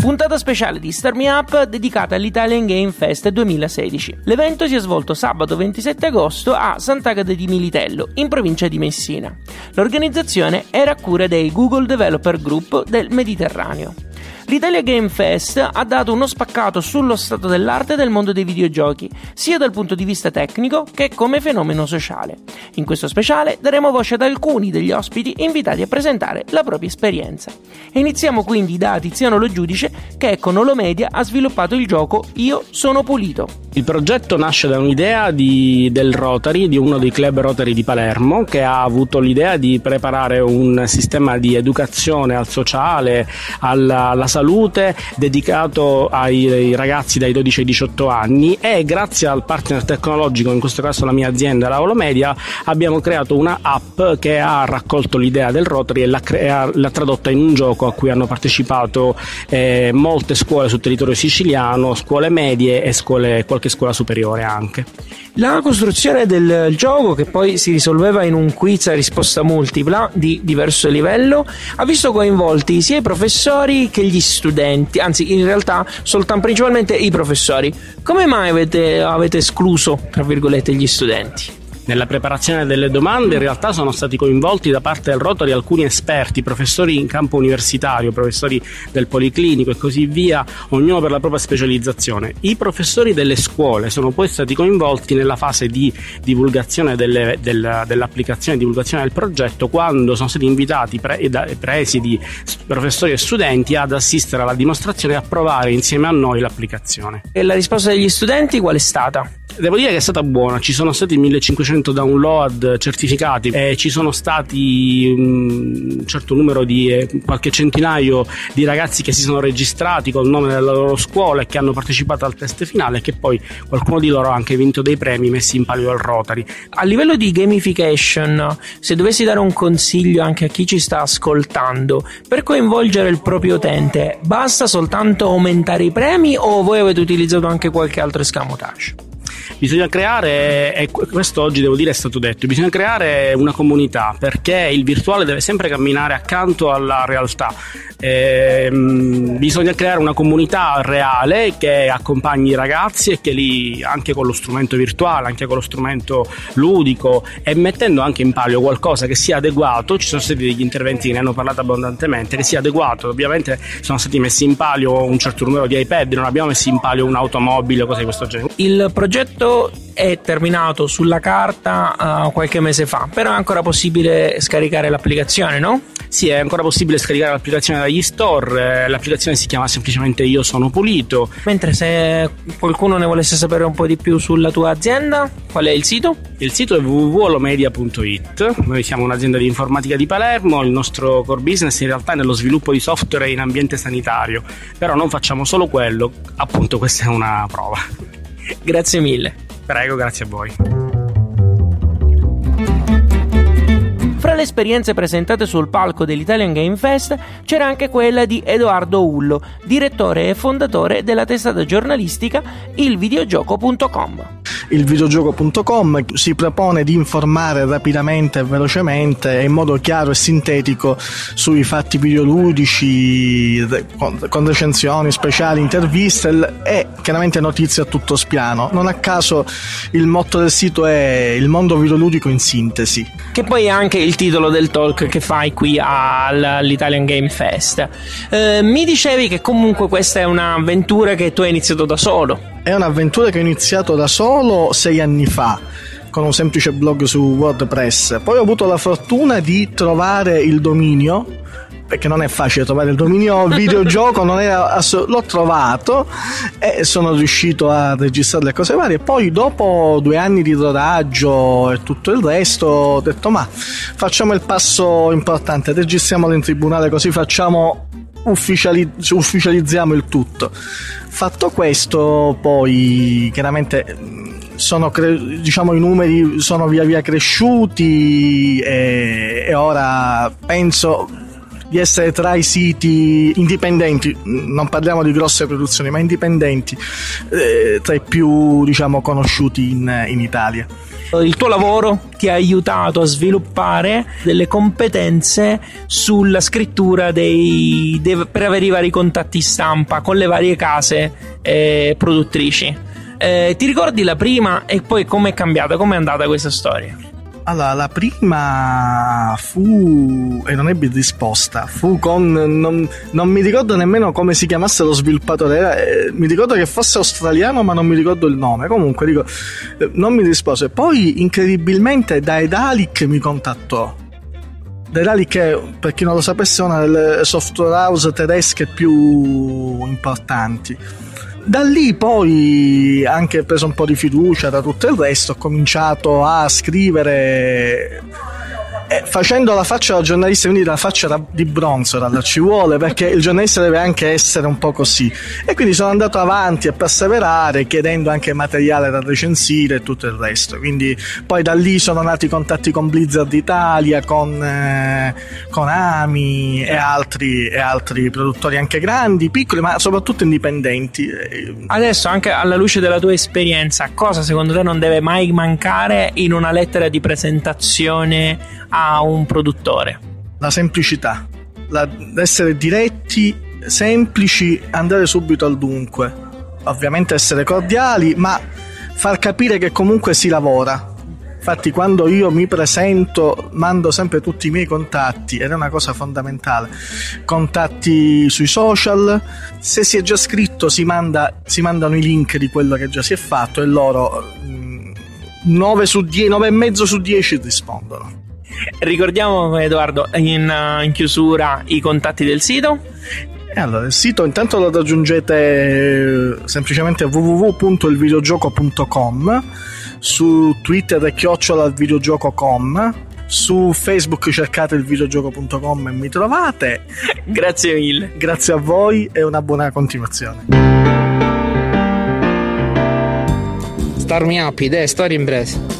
Puntata speciale di Star Me Up dedicata all'Italian Game Fest 2016. L'evento si è svolto sabato 27 agosto a Sant'Agata di Militello, in provincia di Messina. L'organizzazione era a cura dei Google Developer Group del Mediterraneo. L'Italia Game Fest ha dato uno spaccato sullo stato dell'arte del mondo dei videogiochi, sia dal punto di vista tecnico che come fenomeno sociale. In questo speciale daremo voce ad alcuni degli ospiti invitati a presentare la propria esperienza. Iniziamo quindi da Tiziano Lo Giudice che con Olomedia ha sviluppato il gioco Io sono pulito. Il progetto nasce da un'idea di, del Rotary, di uno dei club Rotary di Palermo, che ha avuto l'idea di preparare un sistema di educazione al sociale, alla, alla salute, dedicato ai, ai, ragazzi dai 12 ai 18 anni e grazie al partner tecnologico, in questo caso la mia azienda, la Holomedia, abbiamo creato una app che ha raccolto l'idea del Rotary e l'ha, crea, l'ha tradotta in un gioco a cui hanno partecipato eh, molte scuole sul territorio siciliano, scuole medie e scuole qualche scuola superiore anche. La costruzione del gioco, che poi si risolveva in un quiz a risposta multipla di diverso livello, ha visto coinvolti sia i professori che gli studenti, anzi in realtà soltanto principalmente i professori. Come mai avete, avete escluso, tra virgolette, gli studenti? Nella preparazione delle domande in realtà sono stati coinvolti da parte del Rotary alcuni esperti, professori in campo universitario, professori del Policlinico e così via, ognuno per la propria specializzazione. I professori delle scuole sono poi stati coinvolti nella fase di divulgazione delle, del, dell'applicazione, divulgazione del progetto, quando sono stati invitati pre, da, presidi, professori e studenti ad assistere alla dimostrazione e a provare insieme a noi l'applicazione. E la risposta degli studenti qual è stata? Devo dire che è stata buona, ci sono stati 1500 download certificati e ci sono stati un certo numero di eh, qualche centinaio di ragazzi che si sono registrati col nome della loro scuola e che hanno partecipato al test finale e che poi qualcuno di loro ha anche vinto dei premi messi in palio al Rotary. A livello di gamification, se dovessi dare un consiglio anche a chi ci sta ascoltando, per coinvolgere il proprio utente, basta soltanto aumentare i premi o voi avete utilizzato anche qualche altro escamotage? Bisogna creare, e questo oggi devo dire è stato detto, bisogna creare una comunità perché il virtuale deve sempre camminare accanto alla realtà. Eh, bisogna creare una comunità reale che accompagni i ragazzi e che li anche con lo strumento virtuale, anche con lo strumento ludico e mettendo anche in palio qualcosa che sia adeguato. Ci sono stati degli interventi che ne hanno parlato abbondantemente, che sia adeguato. Ovviamente sono stati messi in palio un certo numero di iPad, non abbiamo messo in palio un'automobile o cose di questo genere. Il progetto è terminato sulla carta uh, qualche mese fa, però è ancora possibile scaricare l'applicazione, no? Sì, è ancora possibile scaricare l'applicazione dagli store, l'applicazione si chiama semplicemente Io sono pulito. Mentre se qualcuno ne volesse sapere un po' di più sulla tua azienda, qual è il sito? Il sito è www.olomedia.it, noi siamo un'azienda di informatica di Palermo, il nostro core business in realtà è nello sviluppo di software in ambiente sanitario, però non facciamo solo quello, appunto questa è una prova. Grazie mille. Prego, grazie a voi. Fra le esperienze presentate sul palco dell'Italian Game Fest c'era anche quella di Edoardo Ullo, direttore e fondatore della testata giornalistica ilvideogioco.com. ilvideogioco.com si propone di informare rapidamente e velocemente e in modo chiaro e sintetico sui fatti videoludici con recensioni speciali, interviste e chiaramente notizie a tutto spiano. Non a caso il motto del sito è il mondo videoludico in sintesi. Che poi è anche il titolo del talk che fai qui all'Italian Game Fest. Eh, mi dicevi che comunque questa è un'avventura che tu hai iniziato da solo. È un'avventura che ho iniziato da solo sei anni fa con un semplice blog su WordPress. Poi ho avuto la fortuna di trovare il dominio perché non è facile trovare il dominio videogioco, ass- l'ho trovato e sono riuscito a registrare le cose varie. Poi dopo due anni di rodaggio e tutto il resto ho detto ma facciamo il passo importante, registriamolo in tribunale così facciamo ufficiali- ufficializziamo il tutto. Fatto questo, poi chiaramente sono cre- diciamo i numeri sono via via cresciuti e, e ora penso di essere tra i siti indipendenti, non parliamo di grosse produzioni, ma indipendenti, eh, tra i più diciamo conosciuti in, in Italia il tuo lavoro ti ha aiutato a sviluppare delle competenze sulla scrittura dei, dei, per avere i vari contatti stampa con le varie case eh, produttrici. Eh, ti ricordi la prima e poi com'è cambiata? Com'è andata questa storia? Allora, la prima fu e non ebbe risposta. Fu con. Non, non, mi ricordo nemmeno come si chiamasse lo sviluppatore. Eh, mi ricordo che fosse australiano, ma non mi ricordo il nome. Comunque, dico, eh, non mi rispose. Poi, incredibilmente, Daedalic mi contattò. Daedalic è, per chi non lo sapesse, una delle software house tedesche più importanti da lì poi, anche preso un po' di fiducia da tutto il resto, ho cominciato a scrivere eh, facendo la faccia da giornalista, quindi la faccia di bronzo ci vuole perché il giornalista deve anche essere un po' così. E quindi sono andato avanti a perseverare, chiedendo anche materiale da recensire e tutto il resto. Quindi poi da lì sono nati i contatti con Blizzard Italia, con, eh, con Ami e altri, e altri produttori anche grandi, piccoli, ma soprattutto indipendenti. Adesso, anche alla luce della tua esperienza, cosa secondo te non deve mai mancare in una lettera di presentazione a un produttore? La semplicità, la, essere diretti, semplici, andare subito al dunque. Ovviamente essere cordiali, ma far capire che comunque si lavora. Infatti, quando io mi presento, mando sempre tutti i miei contatti ed è una cosa fondamentale. Contatti sui social, se si è già scritto, si, manda, si mandano i link di quello che già si è fatto e loro 9 mm, su 10, 9 e mezzo su 10 rispondono. Ricordiamo, Edoardo, in, uh, in chiusura i contatti del sito. Allora, il sito intanto lo raggiungete eh, semplicemente www.ilvideogioco.com su Twitter è chiocciola il videogioco.com su Facebook cercate il videogioco.com e mi trovate. Grazie mille. Grazie a voi e una buona continuazione. Start me up, idee, storie imprese.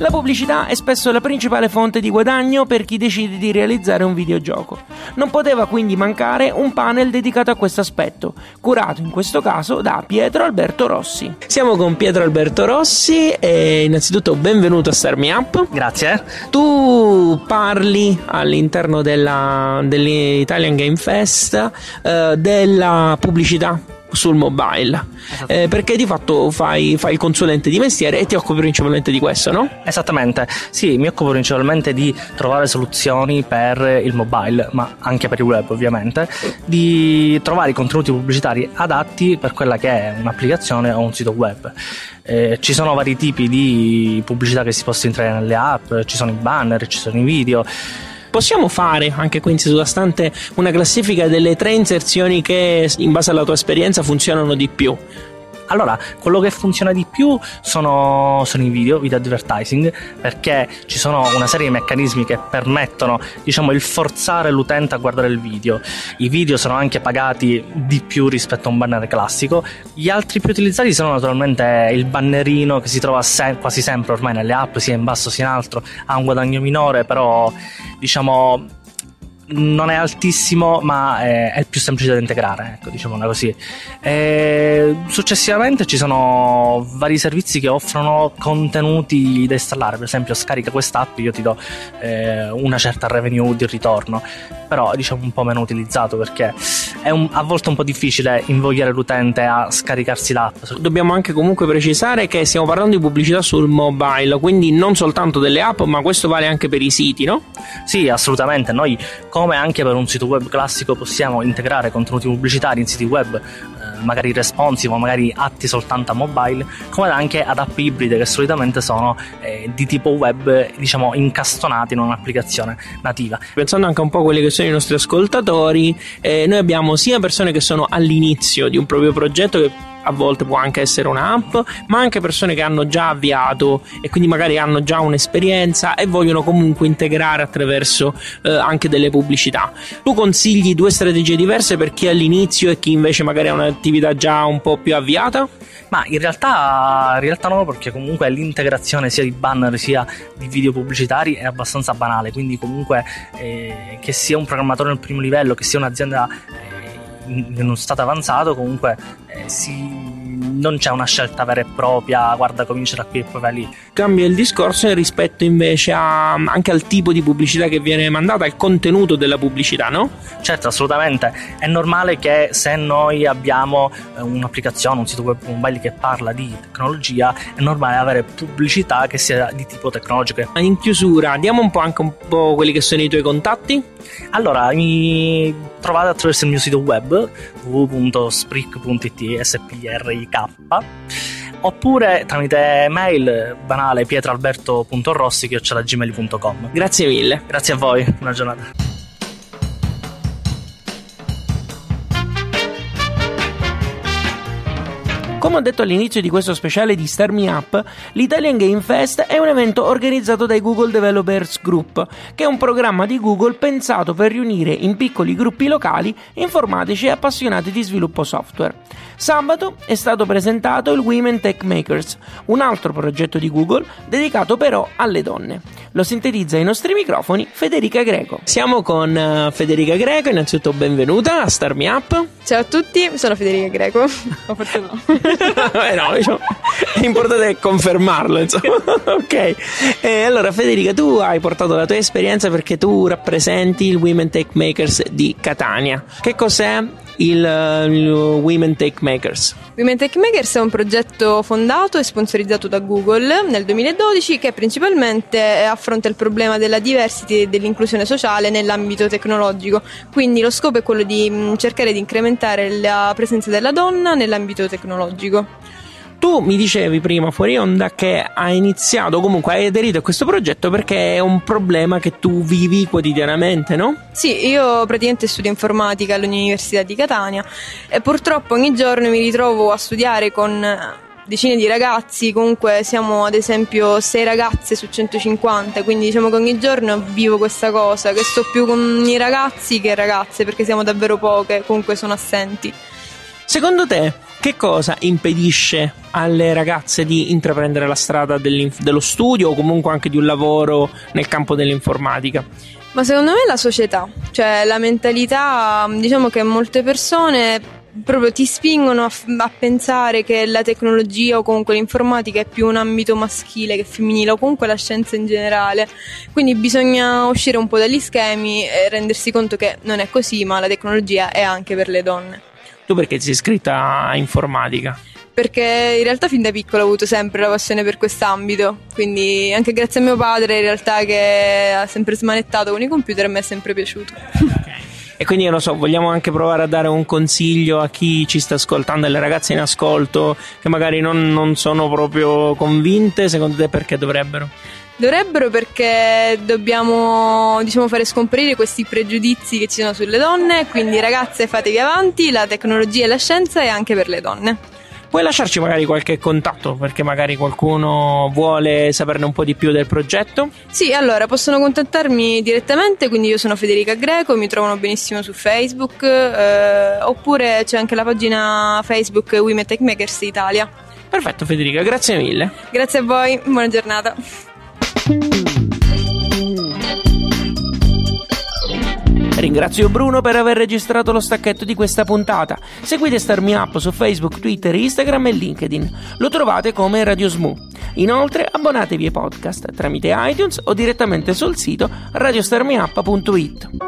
La pubblicità è spesso la principale fonte di guadagno per chi decide di realizzare un videogioco. Non poteva quindi mancare un panel dedicato a questo aspetto, curato in questo caso da Pietro Alberto Rossi. Siamo con Pietro Alberto Rossi e innanzitutto benvenuto a Star Me Up. Grazie. Tu parli all'interno della, dell'Italian Game Fest eh, della pubblicità sul mobile. Esatto. eh, perché di fatto fai, fai, il consulente di mestiere e ti occupi principalmente di questo no? esattamente. Sì mi occupo principalmente di trovare soluzioni per il mobile ma anche per il web ovviamente. Di trovare i contenuti pubblicitari adatti per quella che è un'applicazione o un sito web. Eh, ci sono vari tipi di pubblicità che si possono entrare nelle app ci sono i banner ci sono i video Possiamo fare anche qui in seduta stante una classifica delle tre inserzioni che in base alla tua esperienza funzionano di più? Allora, quello che funziona di più sono, sono, i video, video advertising, perché ci sono una serie di meccanismi che permettono, diciamo, il forzare l'utente a guardare il video. I video sono anche pagati di più rispetto a un banner classico. Gli altri più utilizzati sono naturalmente il bannerino che si trova se- quasi sempre ormai nelle app, sia in basso sia in alto, ha un guadagno minore, però diciamo non è altissimo, ma è, è, il più semplice da integrare, ecco, diciamola così. E successivamente ci sono vari servizi che offrono contenuti da installare, per esempio scarica quest'app, io ti do eh, una certa revenue di ritorno, però diciamo un po' meno utilizzato perché è un, a volte un po' difficile invogliare l'utente a scaricarsi l'app. Dobbiamo anche comunque precisare che stiamo parlando di pubblicità sul mobile, quindi non soltanto delle app, ma questo vale anche per i siti, no? Sì, assolutamente. Noi come anche per un sito web classico possiamo integrare contenuti pubblicitari in siti web eh, magari responsive o magari atti soltanto a mobile, come anche ad app ibride che solitamente sono eh, di tipo web, diciamo incastonati in un'applicazione nativa. Pensando anche un po' a quelli che sono i nostri ascoltatori, eh, noi abbiamo sia persone che sono all'inizio di un proprio progetto che a volte può anche essere un'app, ma anche persone che hanno già avviato e quindi magari hanno già un'esperienza e vogliono comunque integrare attraverso eh, anche delle pubblicità. Tu consigli due strategie diverse per chi è all'inizio e chi invece magari ha un'attività già un po' più avviata? Ma in realtà, in realtà no, perché comunque l'integrazione sia di banner sia di video pubblicitari è abbastanza banale, quindi comunque eh, che sia un programmatore nel primo livello, che sia un'azienda eh, in uno stato avanzato, comunque eh, si non c'è una scelta vera e propria, guarda comincia da qui e poi va lì. Cambia il discorso rispetto invece a, anche al tipo di pubblicità che viene mandata, al contenuto della pubblicità, no? Certo, assolutamente. È normale che se noi abbiamo eh, un'applicazione, un sito web mobile che parla di tecnologia, è normale avere pubblicità che sia di tipo tecnologico. In chiusura, diamo un po' anche un po' quelli che sono i tuoi contatti. Allora, mi trovate attraverso il mio sito web www.sprick.it sprik oppure tramite mail banale pietroalberto.rossi.gmail.com Grazie mille. Grazie a voi, buona giornata. Come ho detto all'inizio di questo speciale di Star Me Up, l'Italian Game Fest è un evento organizzato dai Google Developers Group, che è un programma di Google pensato per riunire in piccoli gruppi locali informatici e appassionati di sviluppo software. Sabato è stato presentato il Women Tech Makers, un altro progetto di Google dedicato però alle donne. Lo sintetizza ai nostri microfoni Federica Greco. Siamo con uh, Federica Greco, innanzitutto benvenuta a Star Me Up. Ciao a tutti, sono Federica Greco. O forse no. eh no, diciamo, è importante confermarlo, insomma. ok. E allora, Federica, tu hai portato la tua esperienza perché tu rappresenti il Women Tech Makers di Catania. Che cos'è il, il Women Tech Makers? Women Tech Makers è un progetto fondato e sponsorizzato da Google nel 2012 che principalmente affronta il problema della diversity e dell'inclusione sociale nell'ambito tecnologico. Quindi lo scopo è quello di cercare di incrementare la presenza della donna nell'ambito tecnologico. Tu mi dicevi prima fuori onda che hai iniziato, comunque hai aderito a questo progetto perché è un problema che tu vivi quotidianamente, no? Sì, io praticamente studio informatica all'Università di Catania e purtroppo ogni giorno mi ritrovo a studiare con decine di ragazzi, comunque siamo ad esempio 6 ragazze su 150, quindi diciamo che ogni giorno vivo questa cosa, che sto più con i ragazzi che ragazze perché siamo davvero poche, comunque sono assenti. Secondo te che cosa impedisce alle ragazze di intraprendere la strada dello studio o comunque anche di un lavoro nel campo dell'informatica? Ma secondo me la società, cioè la mentalità, diciamo che molte persone proprio ti spingono a, a, pensare che la tecnologia o comunque l'informatica è più un ambito maschile che femminile o comunque la scienza in generale. Quindi bisogna uscire un po' dagli schemi e rendersi conto che non è così, ma la tecnologia è anche per le donne. Tu perché sei iscritta a informatica? Perché in realtà fin da piccolo ho avuto sempre la passione per quest'ambito, quindi anche grazie a mio padre in realtà che ha sempre smanettato con i computer a me è sempre piaciuto. E quindi non so, vogliamo anche provare a dare un consiglio a chi ci sta ascoltando, alle ragazze in ascolto che magari non, non sono proprio convinte, secondo te perché dovrebbero? Dovrebbero perché dobbiamo diciamo, fare scomparire questi pregiudizi che ci sono sulle donne, quindi ragazze fatevi avanti, la tecnologia e la scienza è anche per le donne. Puoi lasciarci magari qualche contatto perché magari qualcuno vuole saperne un po' di più del progetto? Sì, allora possono contattarmi direttamente, quindi io sono Federica Greco, mi trovano benissimo su Facebook, eh, oppure c'è anche la pagina Facebook Women Tech Makers Italia. Perfetto Federica, grazie mille. Grazie a voi, buona giornata. Ringrazio Bruno per aver registrato lo stacchetto di questa puntata. Seguite Star Me Up su Facebook, Twitter, Instagram e LinkedIn. Lo trovate come Radio Smu. Inoltre abbonatevi ai podcast tramite iTunes o direttamente sul sito radiostarmeup.it.